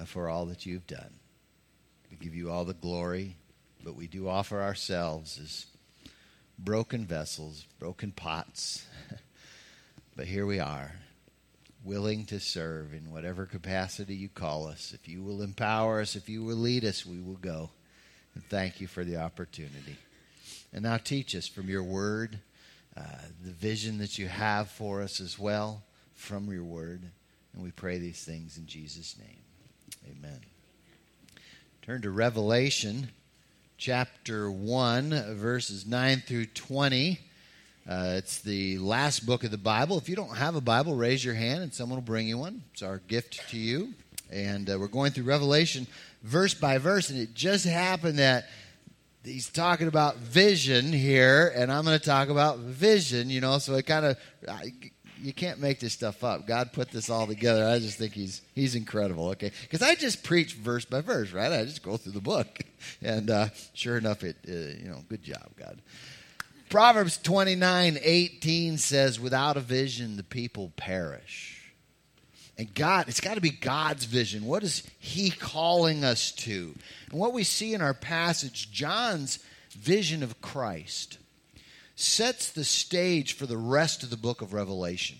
uh, for all that you've done. We give you all the glory, but we do offer ourselves as broken vessels, broken pots. but here we are, willing to serve in whatever capacity you call us. If you will empower us, if you will lead us, we will go. And thank you for the opportunity. And now teach us from your word, uh, the vision that you have for us as well from your word. And we pray these things in Jesus' name. Amen. Turn to Revelation chapter 1, verses 9 through 20. Uh, it's the last book of the Bible. If you don't have a Bible, raise your hand and someone will bring you one. It's our gift to you. And uh, we're going through Revelation verse by verse, and it just happened that he's talking about vision here, and I'm going to talk about vision, you know, so it kind of. You can't make this stuff up. God put this all together. I just think he's he's incredible. Okay, because I just preach verse by verse, right? I just go through the book, and uh, sure enough, it uh, you know, good job, God. Proverbs twenty nine eighteen says, "Without a vision, the people perish." And God, it's got to be God's vision. What is He calling us to? And what we see in our passage, John's vision of Christ, sets the stage for the rest of the book of Revelation.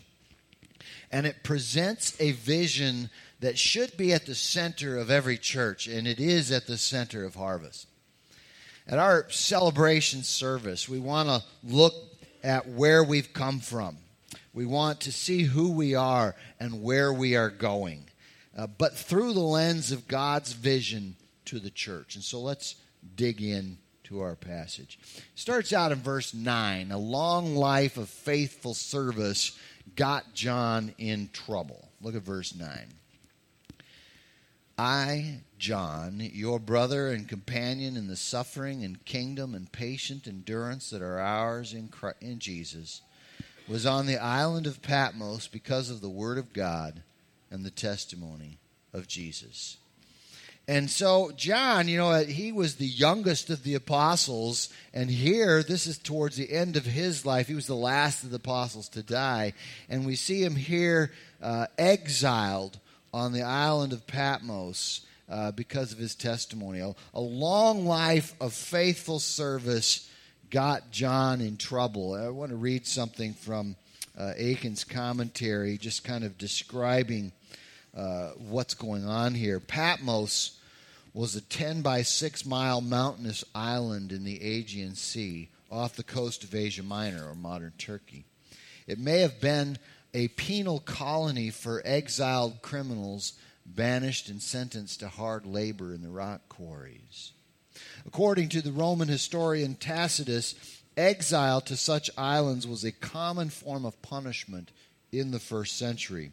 And it presents a vision that should be at the center of every church, and it is at the center of Harvest. At our celebration service, we want to look at where we've come from we want to see who we are and where we are going, uh, but through the lens of God's vision to the church. And so let's dig in to our passage. Starts out in verse 9 A long life of faithful service got John in trouble. Look at verse 9. I, John, your brother and companion in the suffering and kingdom and patient endurance that are ours in, Christ, in Jesus was on the island of Patmos because of the word of God and the testimony of Jesus. And so, John, you know, he was the youngest of the apostles. And here, this is towards the end of his life. He was the last of the apostles to die. And we see him here uh, exiled on the island of Patmos uh, because of his testimony. A, a long life of faithful service got John in trouble. I want to read something from uh, Akin's commentary, just kind of describing uh, what's going on here. Patmos was a 10 by 6 mile mountainous island in the Aegean Sea off the coast of Asia Minor or modern Turkey. It may have been a penal colony for exiled criminals banished and sentenced to hard labor in the rock quarries. According to the Roman historian Tacitus, exile to such islands was a common form of punishment in the first century.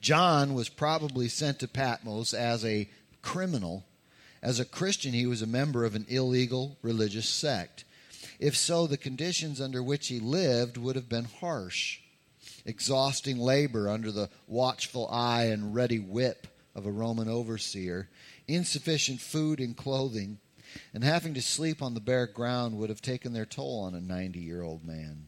John was probably sent to Patmos as a criminal. As a Christian, he was a member of an illegal religious sect. If so, the conditions under which he lived would have been harsh. Exhausting labor under the watchful eye and ready whip of a Roman overseer, insufficient food and clothing, and having to sleep on the bare ground would have taken their toll on a 90 year old man.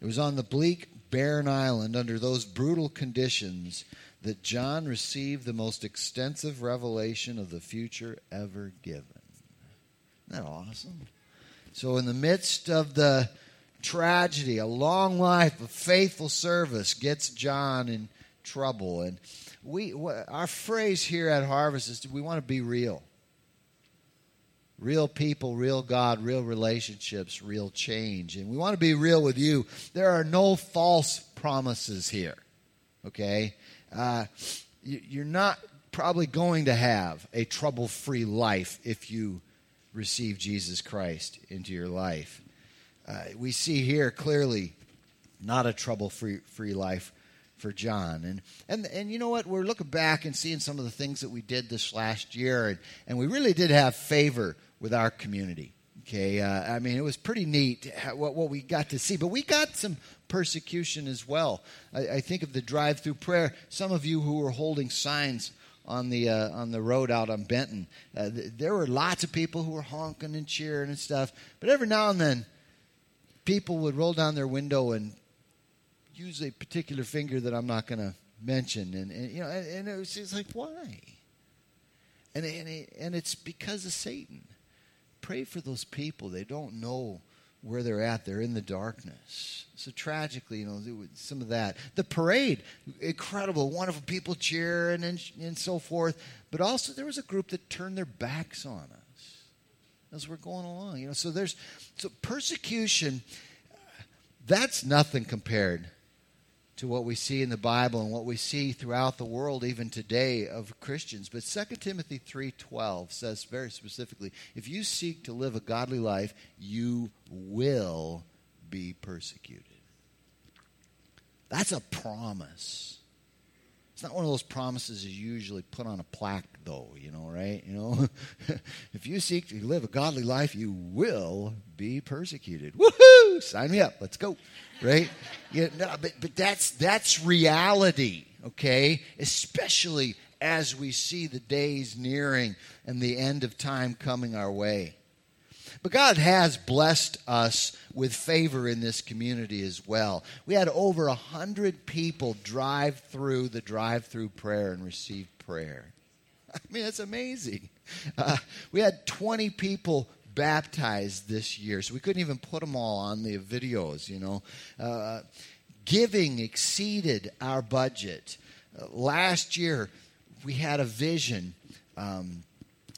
It was on the bleak, barren island under those brutal conditions that John received the most extensive revelation of the future ever given. Isn't that awesome? So, in the midst of the tragedy, a long life of faithful service gets John in trouble. And we, our phrase here at Harvest is we want to be real. Real people, real God, real relationships, real change. And we want to be real with you. There are no false promises here. Okay? Uh, you're not probably going to have a trouble free life if you receive Jesus Christ into your life. Uh, we see here clearly not a trouble free, free life for John. And, and, and you know what? We're looking back and seeing some of the things that we did this last year, and, and we really did have favor with our community. Okay, uh, I mean, it was pretty neat what, what we got to see, but we got some persecution as well. I, I think of the drive through prayer. Some of you who were holding signs on the uh, on the road out on Benton, uh, th- there were lots of people who were honking and cheering and stuff. But every now and then, people would roll down their window and use a particular finger that I'm not going to mention, and, and, you know, and, and it was just like, why? And, and, and it's because of Satan. Pray for those people. They don't know where they're at. They're in the darkness. So tragically, you know, some of that. The parade, incredible, wonderful people cheering and, and so forth. But also, there was a group that turned their backs on us as we're going along. You know, so there's so persecution. That's nothing compared to what we see in the Bible and what we see throughout the world even today of Christians. But 2 Timothy 3:12 says very specifically, if you seek to live a godly life, you will be persecuted. That's a promise. It's not one of those promises you usually put on a plaque, though, you know, right? You know, if you seek to live a godly life, you will be persecuted. Woohoo! Sign me up. Let's go. Right? Yeah, no, but but that's that's reality, okay? Especially as we see the days nearing and the end of time coming our way. But God has blessed us with favor in this community as well. We had over a hundred people drive through the drive-through prayer and receive prayer. I mean, it's amazing. Uh, we had 20 people baptized this year, so we couldn't even put them all on the videos, you know. Uh, giving exceeded our budget. Uh, last year, we had a vision um,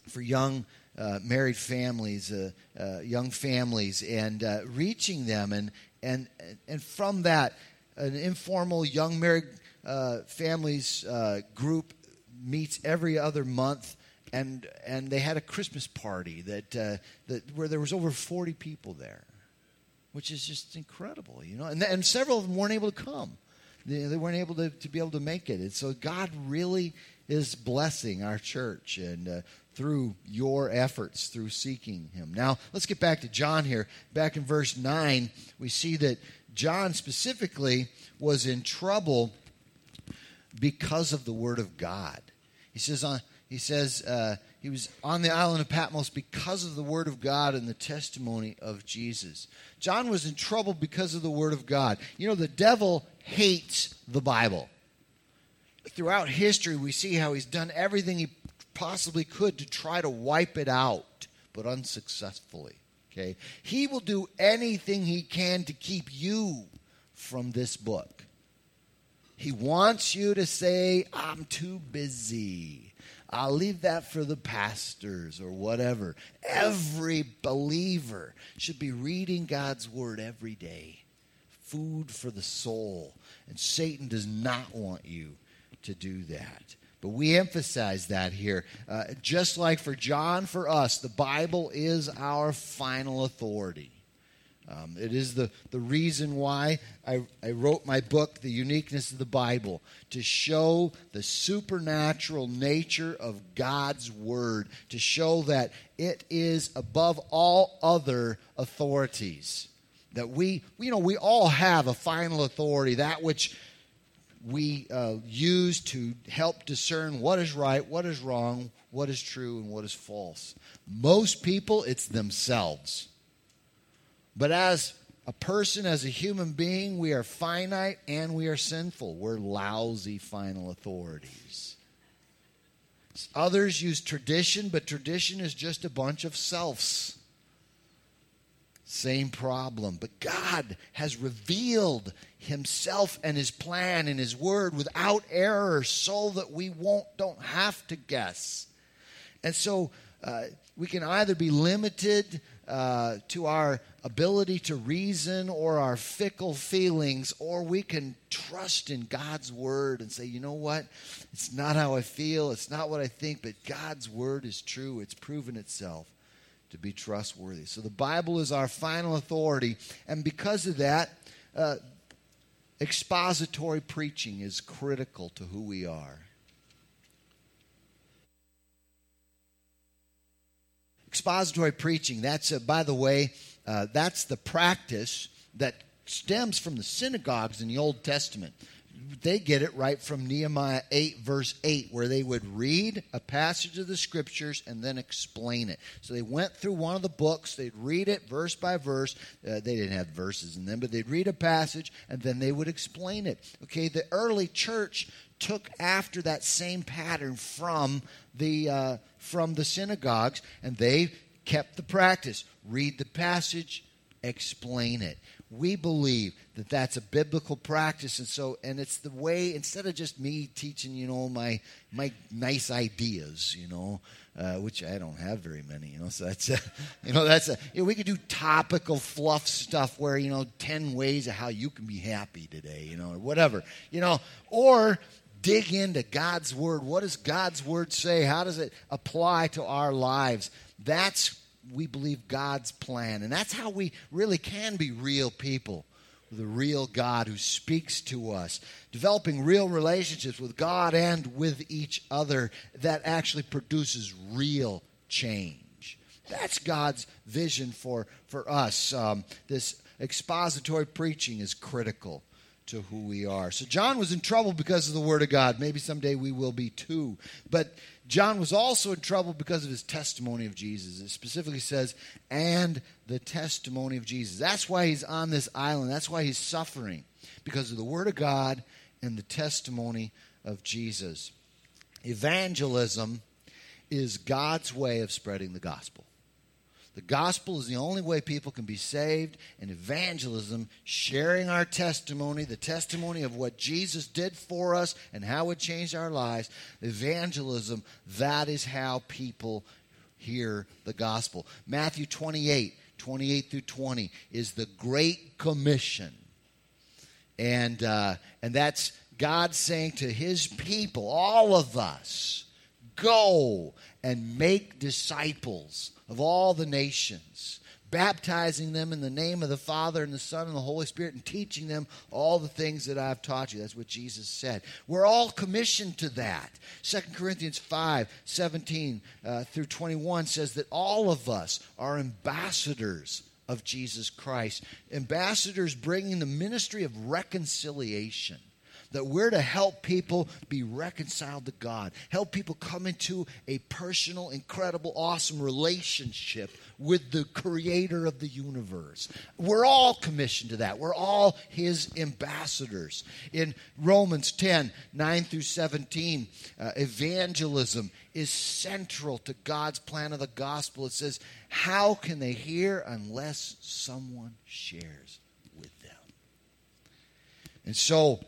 for young uh, married families, uh, uh, young families, and uh, reaching them, and and and from that, an informal young married families group meets every other month, and and they had a Christmas party that that where there was over forty people there, which is just incredible, you know, and and several of them weren't able to come. They, they weren't able to, to be able to make it. And so God really is blessing our church and uh, through your efforts, through seeking Him. Now, let's get back to John here. Back in verse 9, we see that John specifically was in trouble because of the Word of God. He says, on, he, says uh, he was on the island of Patmos because of the Word of God and the testimony of Jesus. John was in trouble because of the Word of God. You know, the devil hates the Bible. Throughout history, we see how he's done everything he possibly could to try to wipe it out, but unsuccessfully. Okay? He will do anything he can to keep you from this book. He wants you to say, I'm too busy. I'll leave that for the pastors or whatever. Every believer should be reading God's word every day. Food for the soul. And Satan does not want you to do that. But we emphasize that here. Uh, just like for John, for us, the Bible is our final authority. Um, it is the, the reason why I, I wrote my book, The Uniqueness of the Bible, to show the supernatural nature of God's Word, to show that it is above all other authorities. That we, you know, we all have a final authority, that which we uh, use to help discern what is right, what is wrong, what is true, and what is false. Most people, it's themselves. But as a person, as a human being, we are finite and we are sinful. We're lousy final authorities. Others use tradition, but tradition is just a bunch of selves. Same problem. But God has revealed Himself and His plan and His Word without error so that we won't, don't have to guess. And so uh, we can either be limited uh, to our ability to reason or our fickle feelings, or we can trust in God's Word and say, you know what? It's not how I feel, it's not what I think, but God's Word is true. It's proven itself to be trustworthy. So the Bible is our final authority, and because of that, uh, expository preaching is critical to who we are. Expository preaching, that's, uh, by the way, uh, that's the practice that stems from the synagogues in the Old Testament they get it right from Nehemiah 8, verse 8, where they would read a passage of the scriptures and then explain it. So they went through one of the books, they'd read it verse by verse. Uh, they didn't have verses in them, but they'd read a passage and then they would explain it. Okay, the early church took after that same pattern from the uh, from the synagogues, and they kept the practice. Read the passage, explain it. We believe that that's a biblical practice, and so and it's the way instead of just me teaching, you know, my my nice ideas, you know, uh, which I don't have very many, you know. So that's a, you know that's a, you know, we could do topical fluff stuff where you know ten ways of how you can be happy today, you know, or whatever, you know, or dig into God's word. What does God's word say? How does it apply to our lives? That's we believe God's plan, and that's how we really can be real people the real God who speaks to us, developing real relationships with God and with each other that actually produces real change. That's God's vision for, for us. Um, this expository preaching is critical to who we are. So John was in trouble because of the Word of God. Maybe someday we will be too. But John was also in trouble because of his testimony of Jesus. It specifically says, and the testimony of Jesus. That's why he's on this island. That's why he's suffering, because of the Word of God and the testimony of Jesus. Evangelism is God's way of spreading the gospel. The gospel is the only way people can be saved, and evangelism, sharing our testimony, the testimony of what Jesus did for us and how it changed our lives, evangelism, that is how people hear the gospel. Matthew 28, 28 through 20 is the Great Commission. And, uh, and that's God saying to his people, all of us, go and make disciples of all the nations, baptizing them in the name of the Father and the Son and the Holy Spirit, and teaching them all the things that I've taught you. That's what Jesus said. We're all commissioned to that. 2 Corinthians 5 17 uh, through 21 says that all of us are ambassadors of Jesus Christ, ambassadors bringing the ministry of reconciliation that we're to help people be reconciled to God, help people come into a personal, incredible, awesome relationship with the creator of the universe. We're all commissioned to that. We're all his ambassadors. In Romans 10 9 through 17, uh, evangelism is central to God's plan of the gospel. It says, How can they hear unless someone shares with them? And so,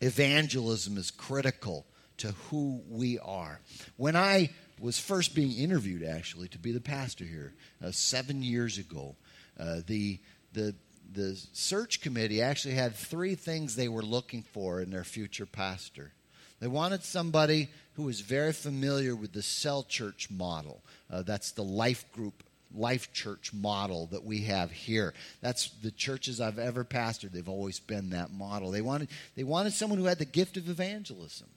evangelism is critical to who we are. When I was first being interviewed, actually, to be the pastor here uh, seven years ago, uh, the the the search committee actually had three things they were looking for in their future pastor. They wanted somebody who was very familiar with the cell church model. Uh, that's the life group life church model that we have here. That's the churches I've ever pastored. They've always been that model. They wanted, they wanted someone who had the gift of evangelism.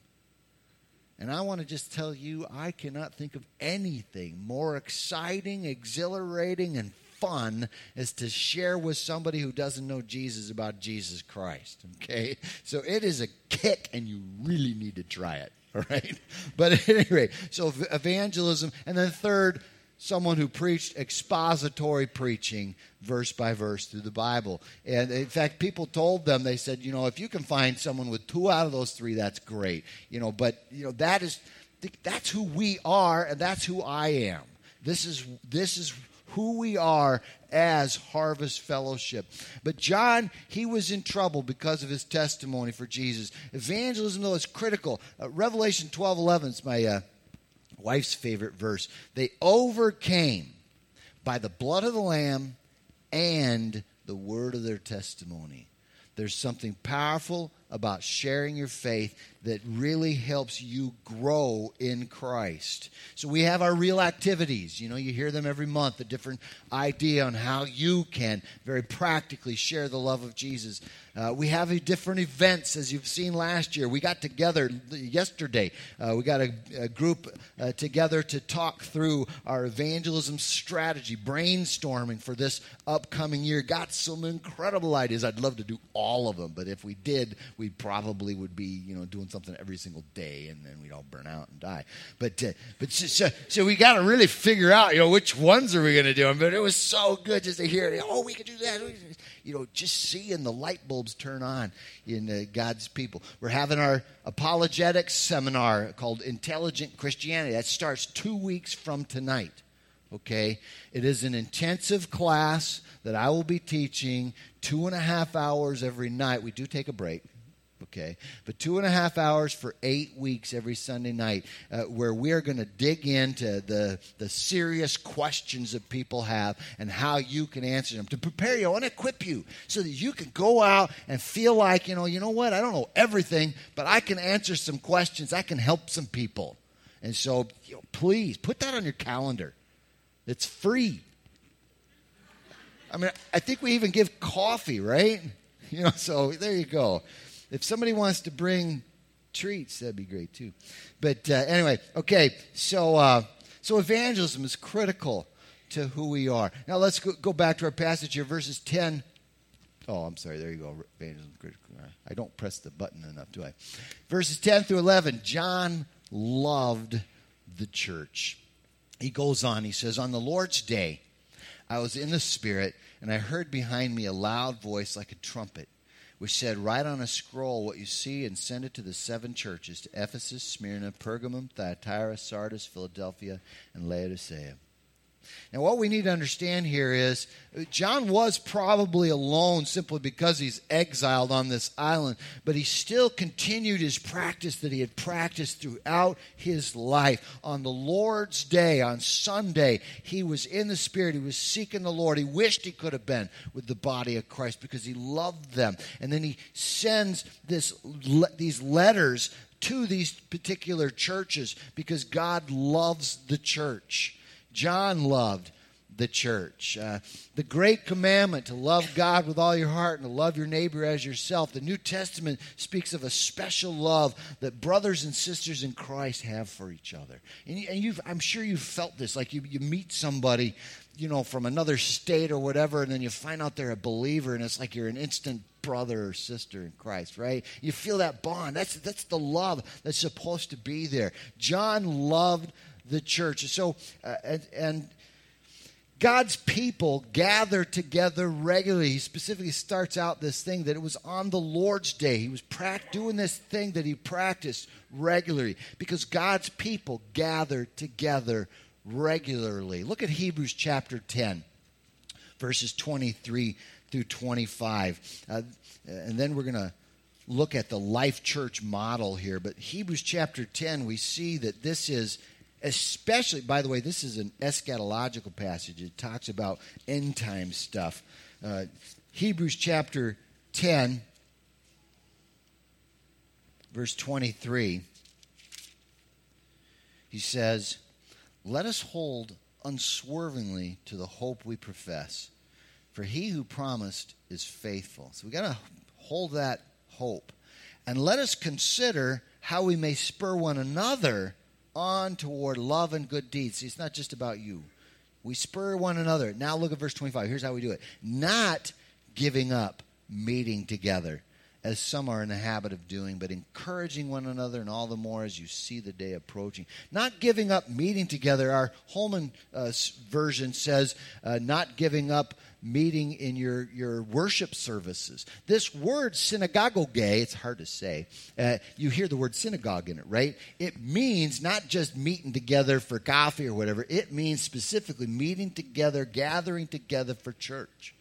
And I want to just tell you, I cannot think of anything more exciting, exhilarating, and fun as to share with somebody who doesn't know Jesus about Jesus Christ. Okay? So it is a kick, and you really need to try it. All right? But at any rate, so evangelism. And then third, someone who preached expository preaching verse by verse through the Bible. And in fact, people told them, they said, you know, if you can find someone with two out of those three, that's great. You know, but, you know, that is, that's who we are and that's who I am. This is, this is who we are as Harvest Fellowship. But John, he was in trouble because of his testimony for Jesus. Evangelism, though, is critical. Uh, Revelation 12 11 is my uh, wife's favorite verse. They overcame by the blood of the Lamb and the word of their testimony. There's something powerful about sharing your faith that really helps you grow in Christ. So we have our real activities. You know, you hear them every month, a different idea on how you can very practically share the love of Jesus. Uh, we have different events, as you've seen last year. We got together yesterday. Uh, we got a, a group uh, together to talk through our evangelism strategy, brainstorming for this upcoming year. Got some incredible ideas. I'd love to do all of them, but if we did, we probably would be, you know, doing something every single day, and then we'd all burn out and die. But uh, but so, so, so we got to really figure out, you know, which ones are we going to do? But it was so good just to hear, it, oh, we could do that. You know, just seeing the light bulbs turn on in uh, God's people. We're having our apologetics seminar called Intelligent Christianity. That starts two weeks from tonight. Okay? It is an intensive class that I will be teaching two and a half hours every night. We do take a break okay? But two and a half hours for eight weeks every Sunday night, uh, where we are going to dig into the, the serious questions that people have and how you can answer them to prepare you. and equip you so that you can go out and feel like, you know, you know what? I don't know everything, but I can answer some questions. I can help some people. And so, you know, please put that on your calendar. It's free. I mean, I think we even give coffee, right? You know, so there you go. If somebody wants to bring treats, that'd be great too. But uh, anyway, okay, so uh, so evangelism is critical to who we are. Now let's go, go back to our passage here, verses ten. Oh, I'm sorry. There you go. Evangelism critical. I don't press the button enough, do I? Verses ten through eleven. John loved the church. He goes on. He says, "On the Lord's day, I was in the Spirit, and I heard behind me a loud voice like a trumpet." Which said, Write on a scroll what you see and send it to the seven churches to Ephesus, Smyrna, Pergamum, Thyatira, Sardis, Philadelphia, and Laodicea. Now, what we need to understand here is John was probably alone simply because he's exiled on this island, but he still continued his practice that he had practiced throughout his life. On the Lord's day, on Sunday, he was in the Spirit. He was seeking the Lord. He wished he could have been with the body of Christ because he loved them. And then he sends this, these letters to these particular churches because God loves the church. John loved the church. Uh, the great commandment to love God with all your heart and to love your neighbor as yourself. The New Testament speaks of a special love that brothers and sisters in Christ have for each other. And, and I'm sure you've felt this. Like you, you meet somebody, you know, from another state or whatever, and then you find out they're a believer, and it's like you're an instant brother or sister in Christ, right? You feel that bond. That's, that's the love that's supposed to be there. John loved the church. So, uh, and, and God's people gather together regularly. He specifically starts out this thing that it was on the Lord's day. He was doing this thing that he practiced regularly because God's people gather together regularly. Look at Hebrews chapter 10, verses 23 through 25. Uh, and then we're going to look at the life church model here. But Hebrews chapter 10, we see that this is especially, by the way, this is an eschatological passage. It talks about end time stuff. Uh, Hebrews chapter 10, verse 23, he says, Let us hold unswervingly to the hope we profess, for he who promised is faithful. So we got to hold that hope. And let us consider how we may spur one another on toward love and good deeds. See, it's not just about you. We spur one another. Now look at verse 25. Here's how we do it. Not giving up meeting together, as some are in the habit of doing, but encouraging one another, and all the more as you see the day approaching. Not giving up meeting together. Our Holman uh, version says, uh, not giving up meeting in your, your worship services. This word synagogue, it's hard to say. Uh, you hear the word synagogue in it, right? It means not just meeting together for coffee or whatever, it means specifically meeting together, gathering together for church.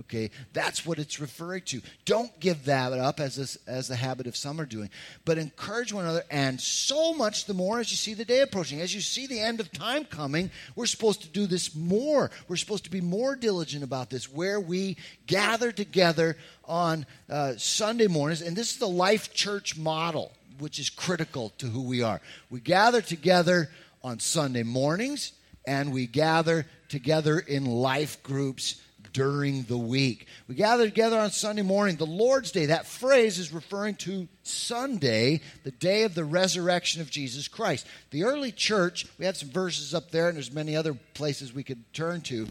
Okay, that's what it's referring to. Don't give that up as a, as the habit of some are doing, but encourage one another, and so much the more as you see the day approaching. As you see the end of time coming, we're supposed to do this more. We're supposed to be more diligent about this, where we gather together on uh, Sunday mornings, and this is the Life Church model, which is critical to who we are. We gather together on Sunday mornings, and we gather together in life groups during the week. We gather together on Sunday morning, the Lord's Day. That phrase is referring to Sunday, the day of the resurrection of Jesus Christ. The early church, we have some verses up there, and there's many other places we could turn to.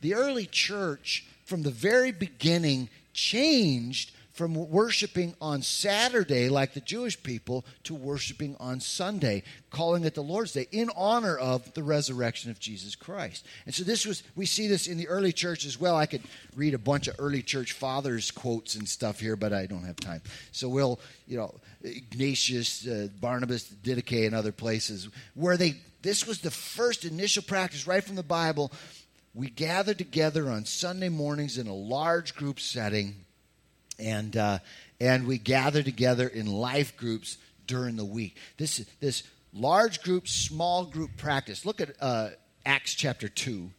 The early church, from the very beginning, changed from worshiping on Saturday, like the Jewish people, to worshiping on Sunday, calling it the Lord's Day in honor of the resurrection of Jesus Christ. And so this was, we see this in the early church as well. I could read a bunch of early church fathers' quotes and stuff here, but I don't have time. So we'll, you know, Ignatius, uh, Barnabas, Didache, and other places where they, this was the first initial practice right from the Bible. We gather together on Sunday mornings in a large group setting and uh, and we gather together in life groups during the week. This is this large group, small group practice. Look at uh, Acts chapter two,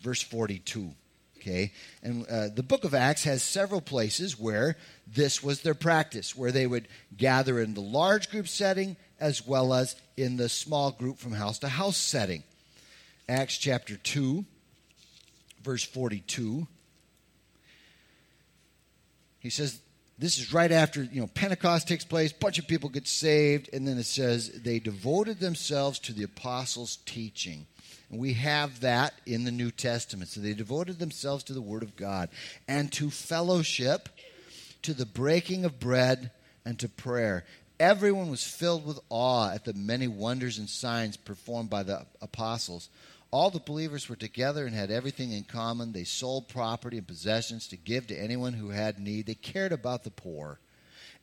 verse forty-two. Okay, and uh, the book of Acts has several places where this was their practice, where they would gather in the large group setting as well as in the small group from house to house setting. Acts chapter 2, verse 42. He says, this is right after you know Pentecost takes place, a bunch of people get saved, and then it says they devoted themselves to the apostles' teaching. And we have that in the New Testament. So they devoted themselves to the Word of God and to fellowship, to the breaking of bread, and to prayer. Everyone was filled with awe at the many wonders and signs performed by the apostles. All the believers were together and had everything in common. They sold property and possessions to give to anyone who had need. They cared about the poor.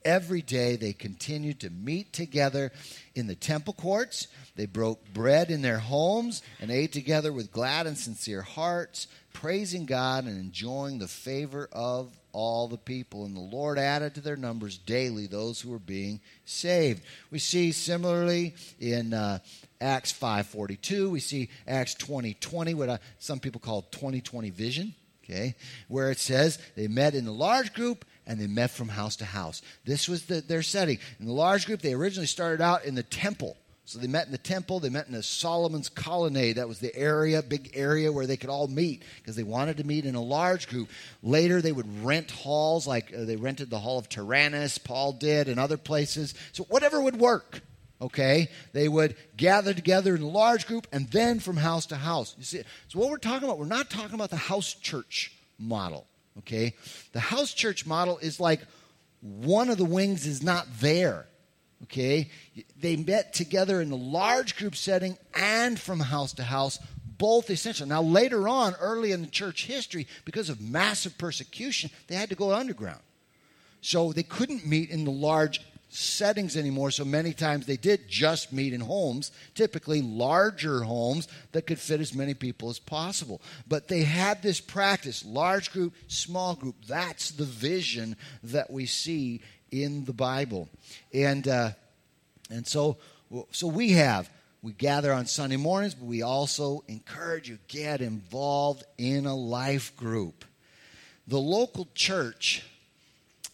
Every day they continued to meet together in the temple courts. They broke bread in their homes and ate together with glad and sincere hearts, praising God and enjoying the favor of all the people. And the Lord added to their numbers daily those who were being saved. We see similarly in. Uh, Acts 5:42. We see Acts 20:20, what uh, some people call 2020 vision, okay, where it says they met in a large group and they met from house to house. This was the, their setting. In the large group, they originally started out in the temple. So they met in the temple, they met in the Solomon's colonnade. That was the area, big area where they could all meet because they wanted to meet in a large group. Later, they would rent halls, like uh, they rented the Hall of Tyrannus, Paul did, and other places. So whatever would work okay? They would gather together in a large group and then from house to house. You see, so what we're talking about, we're not talking about the house church model, okay? The house church model is like one of the wings is not there, okay? They met together in the large group setting and from house to house, both essential. Now, later on, early in the church history, because of massive persecution, they had to go underground. So they couldn't meet in the large settings anymore, so many times they did just meet in homes, typically larger homes that could fit as many people as possible. But they had this practice large group, small group. That's the vision that we see in the Bible. And, uh, and so, so we have. We gather on Sunday mornings, but we also encourage you get involved in a life group. The local church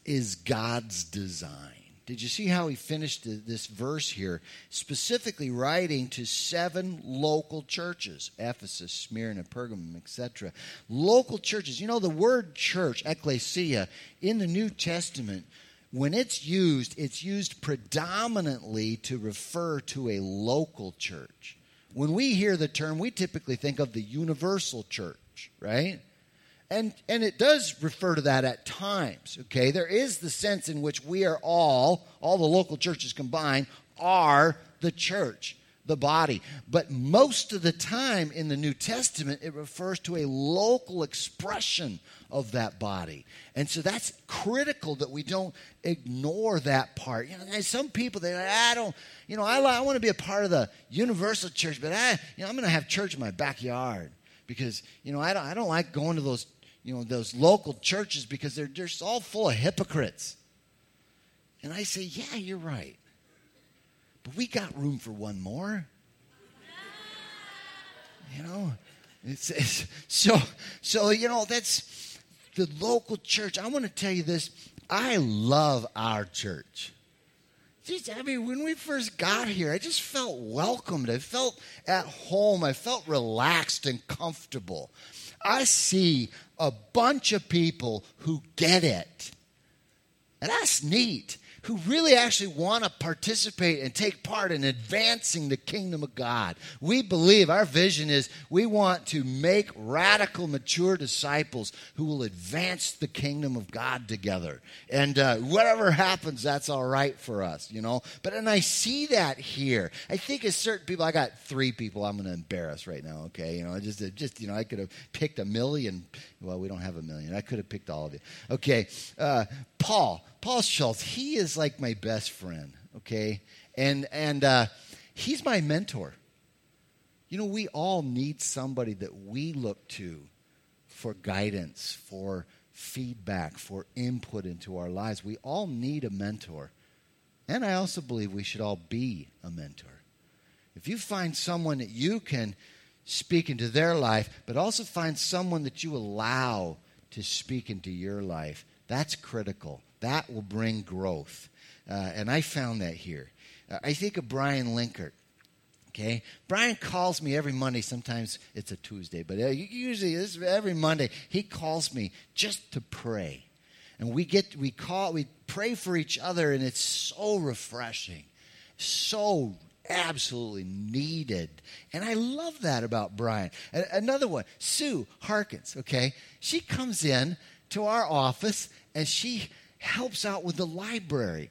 is God's design. Did you see how he finished this verse here? Specifically writing to seven local churches Ephesus, Smyrna, Pergamum, etc. Local churches. You know, the word church, ecclesia, in the New Testament, when it's used, it's used predominantly to refer to a local church. When we hear the term, we typically think of the universal church, right? And, and it does refer to that at times, okay? There is the sense in which we are all, all the local churches combined, are the church, the body. But most of the time in the New Testament, it refers to a local expression of that body. And so that's critical that we don't ignore that part. You know, some people, they like, I don't, you know, I, I want to be a part of the universal church, but I, you know, I'm going to have church in my backyard because, you know, I don't, I don't like going to those you know, those local churches because they're just all full of hypocrites. And I say, yeah, you're right. But we got room for one more. You know, it's, it's so so you know that's the local church. I want to tell you this. I love our church. Just, I mean, when we first got here, I just felt welcomed. I felt at home. I felt relaxed and comfortable. I see a bunch of people who get it. And that's neat who really actually want to participate and take part in advancing the kingdom of God. We believe our vision is we want to make radical, mature disciples who will advance the kingdom of God together. And uh, whatever happens, that's all right for us, you know. But and I see that here. I think as certain people. I got three people I'm going to embarrass right now. Okay, you know, just just you know, I could have picked a million. Well, we don't have a million. I could have picked all of you. Okay, uh, Paul. Paul Schultz, he is like my best friend, okay? And, and uh, he's my mentor. You know, we all need somebody that we look to for guidance, for feedback, for input into our lives. We all need a mentor. And I also believe we should all be a mentor. If you find someone that you can speak into their life, but also find someone that you allow to speak into your life, that's critical. That will bring growth. Uh, and I found that here. Uh, I think of Brian Linkert. Okay, Brian calls me every Monday. Sometimes it's a Tuesday, but uh, usually every Monday he calls me just to pray, and we get we call we pray for each other, and it's so refreshing, so absolutely needed. And I love that about Brian. Another one, Sue Harkins, okay? She comes in to our office and she helps out with the library,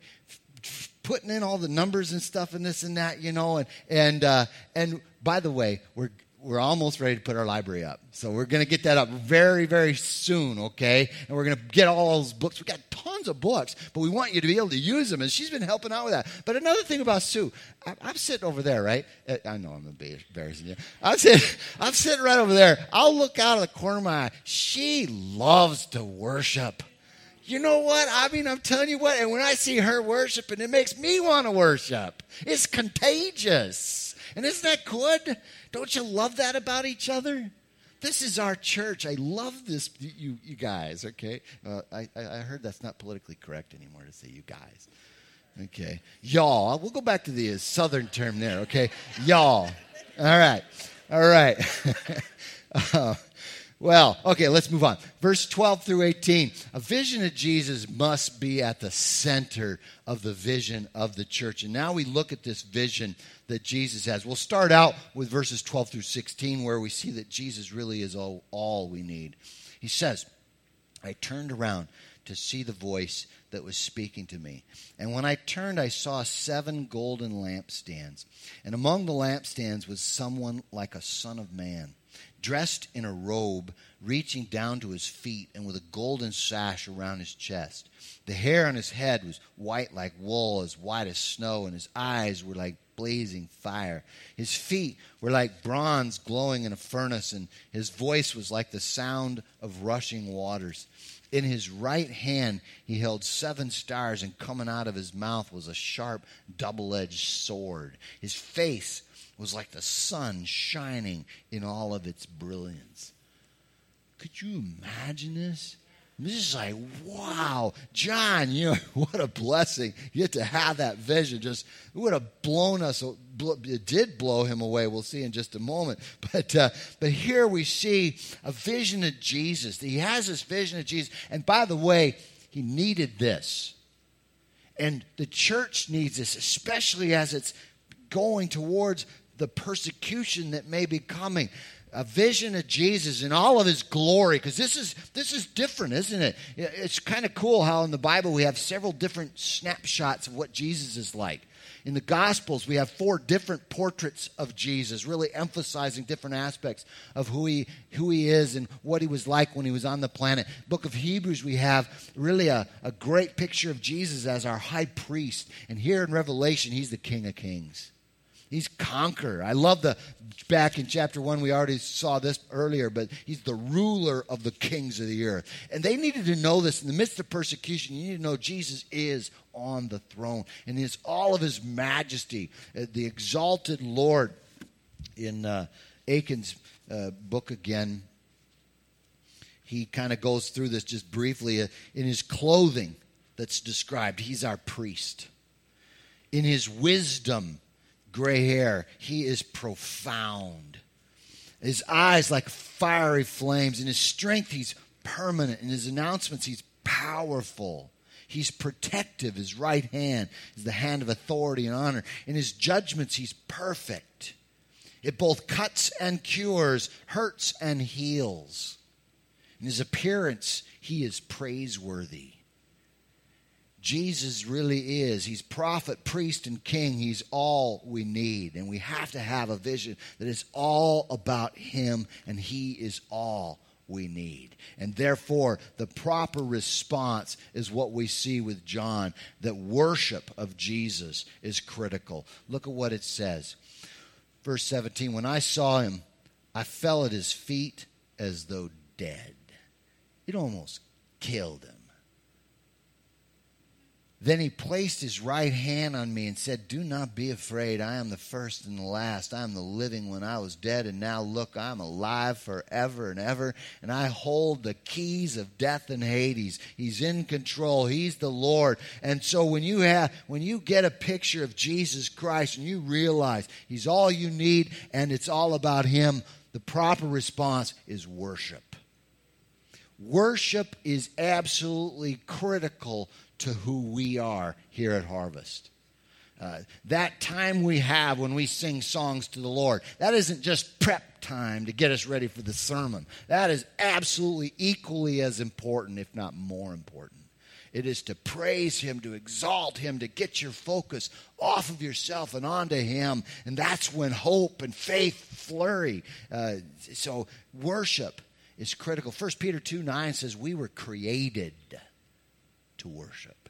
putting in all the numbers and stuff and this and that, you know. And and uh, and by the way, we're we're almost ready to put our library up. So we're going to get that up very, very soon, okay? And we're going to get all those books. We got tons of books, but we want you to be able to use them. And she's been helping out with that. But another thing about Sue, I'm sitting over there, right? Uh, I know I'm embarrassing you. I'm sitting, I'm sitting right over there. I'll look out of the corner of my eye. She loves to worship you know what? I mean, I'm telling you what, and when I see her worshiping, it makes me want to worship. It's contagious. And isn't that good? Don't you love that about each other? This is our church. I love this, you, you guys, okay? Uh, I, I heard that's not politically correct anymore to say you guys. Okay. Y'all. We'll go back to the southern term there, okay? Y'all. All right. All right. uh, well, okay, let's move on. Verse 12 through 18. A vision of Jesus must be at the center of the vision of the church. And now we look at this vision that Jesus has. We'll start out with verses 12 through 16, where we see that Jesus really is all, all we need. He says, I turned around to see the voice that was speaking to me. And when I turned, I saw seven golden lampstands. And among the lampstands was someone like a son of man dressed in a robe reaching down to his feet and with a golden sash around his chest. The hair on his head was white like wool, as white as snow, and his eyes were like blazing fire. His feet were like bronze glowing in a furnace, and his voice was like the sound of rushing waters. In his right hand he held seven stars, and coming out of his mouth was a sharp, double edged sword. His face was like the sun shining in all of its brilliance. Could you imagine this? This is like, wow, John, you know, what a blessing. You get to have that vision. Just, it would have blown us, it did blow him away. We'll see in just a moment. But, uh, but here we see a vision of Jesus. He has this vision of Jesus. And by the way, he needed this. And the church needs this, especially as it's going towards the persecution that may be coming. A vision of Jesus in all of his glory because this is this is different isn't it? It's kind of cool how in the bible we have several different snapshots of what jesus is like. In the gospels we have four different portraits of jesus really emphasizing different aspects of who he who he is and what he was like when he was on the planet. Book of hebrews we have really a, a great picture of jesus as our high priest. And here in revelation he's the king of kings He's conqueror. I love the back in chapter one, we already saw this earlier, but he's the ruler of the kings of the earth. And they needed to know this in the midst of persecution. You need to know Jesus is on the throne and it's all of his majesty, uh, the exalted Lord. In uh, Akin's uh, book again, he kind of goes through this just briefly. Uh, in his clothing that's described, he's our priest. In his wisdom, gray hair. He is profound. His eyes like fiery flames. In his strength, he's permanent. In his announcements, he's powerful. He's protective. His right hand is the hand of authority and honor. In his judgments, he's perfect. It both cuts and cures, hurts and heals. In his appearance, he is praiseworthy. Jesus really is. He's prophet, priest, and king. He's all we need. And we have to have a vision that is all about him, and he is all we need. And therefore, the proper response is what we see with John that worship of Jesus is critical. Look at what it says. Verse 17 When I saw him, I fell at his feet as though dead. It almost killed him. Then he placed his right hand on me and said, Do not be afraid. I am the first and the last. I am the living when I was dead, and now look, I am alive forever and ever, and I hold the keys of death and Hades. He's in control. He's the Lord. And so when you have when you get a picture of Jesus Christ and you realize he's all you need and it's all about him, the proper response is worship. Worship is absolutely critical to who we are here at Harvest. Uh, that time we have when we sing songs to the Lord, that isn't just prep time to get us ready for the sermon. That is absolutely equally as important, if not more important. It is to praise Him, to exalt Him, to get your focus off of yourself and onto Him. And that's when hope and faith flurry. Uh, so, worship is critical. 1 Peter 2 9 says, We were created to worship.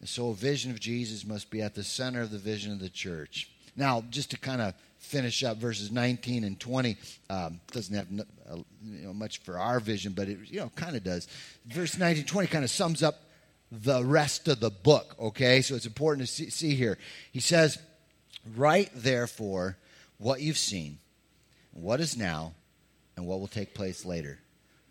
And so a vision of Jesus must be at the center of the vision of the church. Now, just to kind of finish up verses 19 and 20 um, doesn't have uh, you know, much for our vision but it you know kind of does verse 19 20 kind of sums up the rest of the book okay so it's important to see, see here he says write therefore what you've seen what is now and what will take place later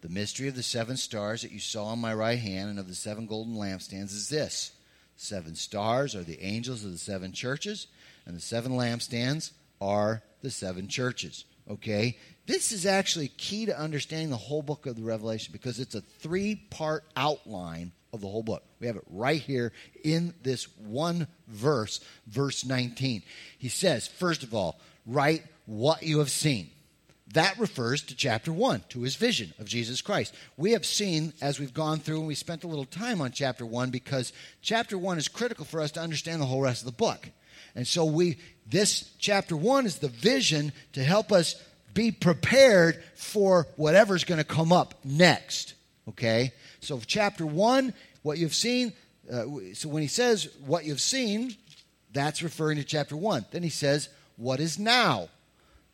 the mystery of the seven stars that you saw on my right hand and of the seven golden lampstands is this seven stars are the angels of the seven churches, and the seven lampstands are the seven churches. Okay? This is actually key to understanding the whole book of the Revelation because it's a three part outline of the whole book. We have it right here in this one verse, verse 19. He says, first of all, write what you have seen. That refers to chapter 1, to his vision of Jesus Christ. We have seen, as we've gone through, and we spent a little time on chapter 1 because chapter 1 is critical for us to understand the whole rest of the book. And so we this chapter 1 is the vision to help us be prepared for whatever's going to come up next. Okay? So chapter 1, what you've seen, uh, so when he says what you've seen, that's referring to chapter 1. Then he says what is now.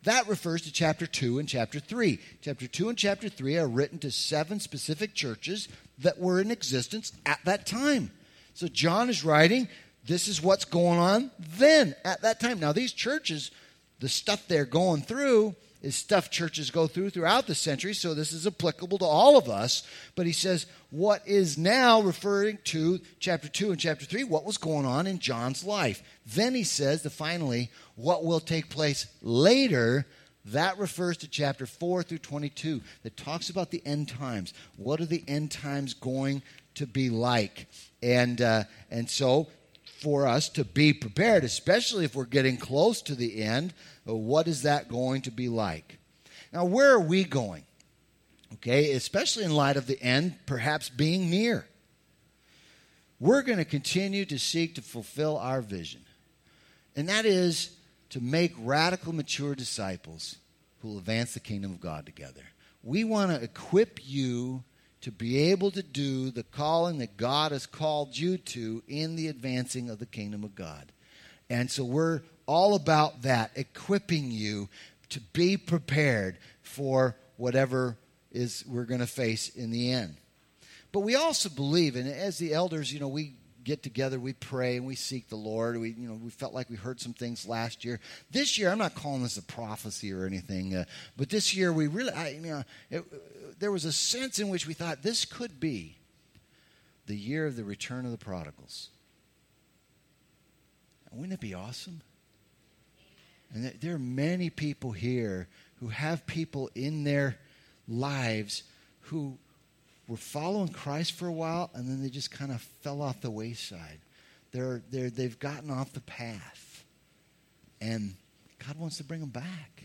That refers to chapter 2 and chapter 3. Chapter 2 and chapter 3 are written to seven specific churches that were in existence at that time. So John is writing, this is what's going on then at that time. Now, these churches, the stuff they're going through is stuff churches go through throughout the century, so this is applicable to all of us. But he says, what is now referring to chapter 2 and chapter 3, what was going on in John's life. Then he says, the finally, what will take place later. That refers to chapter 4 through 22 that talks about the end times. What are the end times going to be like? And, uh, and so, for us to be prepared, especially if we're getting close to the end, what is that going to be like? Now, where are we going? Okay, especially in light of the end perhaps being near. We're going to continue to seek to fulfill our vision, and that is to make radical, mature disciples who will advance the kingdom of God together. We want to equip you to be able to do the calling that God has called you to in the advancing of the kingdom of God. And so we're all about that, equipping you to be prepared for whatever is we're going to face in the end. But we also believe, and as the elders, you know, we get together, we pray, and we seek the Lord. We, you know, we felt like we heard some things last year. This year, I'm not calling this a prophecy or anything, uh, but this year we really, I, you know, it, there was a sense in which we thought this could be the year of the return of the prodigals. Wouldn't it be awesome? And there are many people here who have people in their lives who were following Christ for a while, and then they just kind of fell off the wayside. They're, they're, they've gotten off the path. And God wants to bring them back.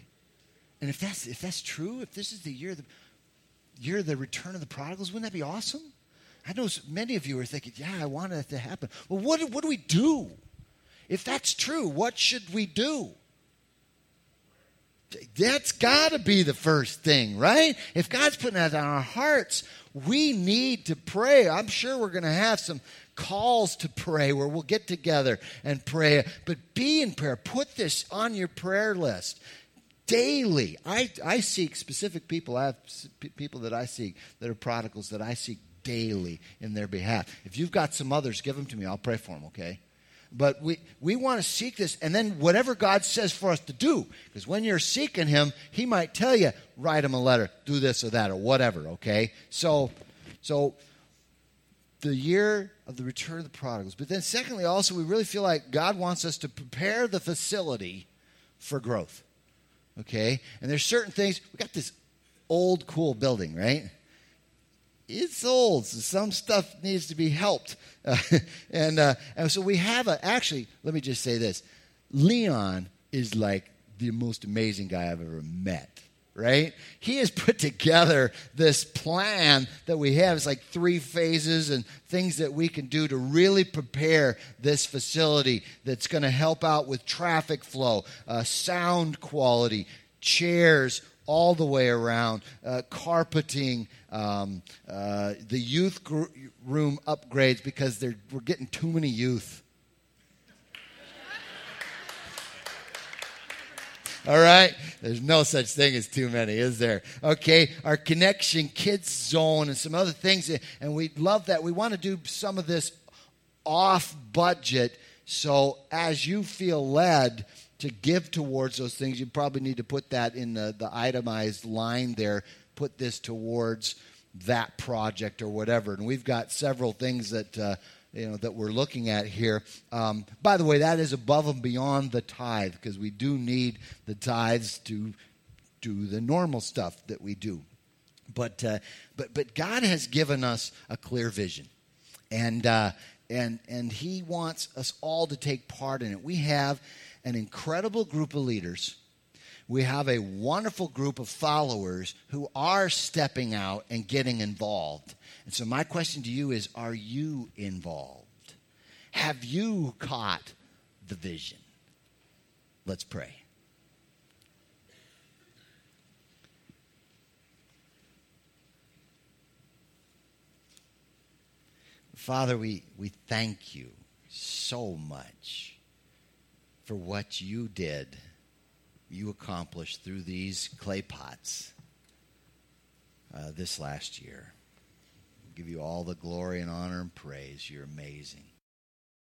And if that's, if that's true, if this is the year, the year of the return of the prodigals, wouldn't that be awesome? I know many of you are thinking, yeah, I want that to happen. Well, what, what do we do? If that's true, what should we do? That's got to be the first thing, right? If God's putting that on our hearts, we need to pray. I'm sure we're going to have some calls to pray where we'll get together and pray. But be in prayer. Put this on your prayer list daily. I, I seek specific people. I have people that I seek that are prodigals that I seek daily in their behalf. If you've got some others, give them to me. I'll pray for them, okay? But we, we want to seek this, and then whatever God says for us to do, because when you're seeking Him, He might tell you, write Him a letter, do this or that or whatever, okay? So, so the year of the return of the prodigals. But then, secondly, also, we really feel like God wants us to prepare the facility for growth, okay? And there's certain things, we got this old, cool building, right? It's old, so some stuff needs to be helped. Uh, and, uh, and so we have a, actually, let me just say this Leon is like the most amazing guy I've ever met. Right? He has put together this plan that we have. It's like three phases and things that we can do to really prepare this facility that's going to help out with traffic flow, uh, sound quality, chairs, all the way around, uh, carpeting, um, uh, the youth gr- room upgrades because we're getting too many youth. All right? There's no such thing as too many, is there? Okay, our connection kids zone and some other things. And we love that. We want to do some of this off budget. So as you feel led, to give towards those things, you probably need to put that in the, the itemized line there. Put this towards that project or whatever. And we've got several things that. Uh, you know that we're looking at here. Um, by the way, that is above and beyond the tithe because we do need the tithes to do the normal stuff that we do. But uh, but but God has given us a clear vision, and uh, and and He wants us all to take part in it. We have an incredible group of leaders. We have a wonderful group of followers who are stepping out and getting involved. And so, my question to you is Are you involved? Have you caught the vision? Let's pray. Father, we, we thank you so much for what you did, you accomplished through these clay pots uh, this last year. give you all the glory and honor and praise. You're amazing.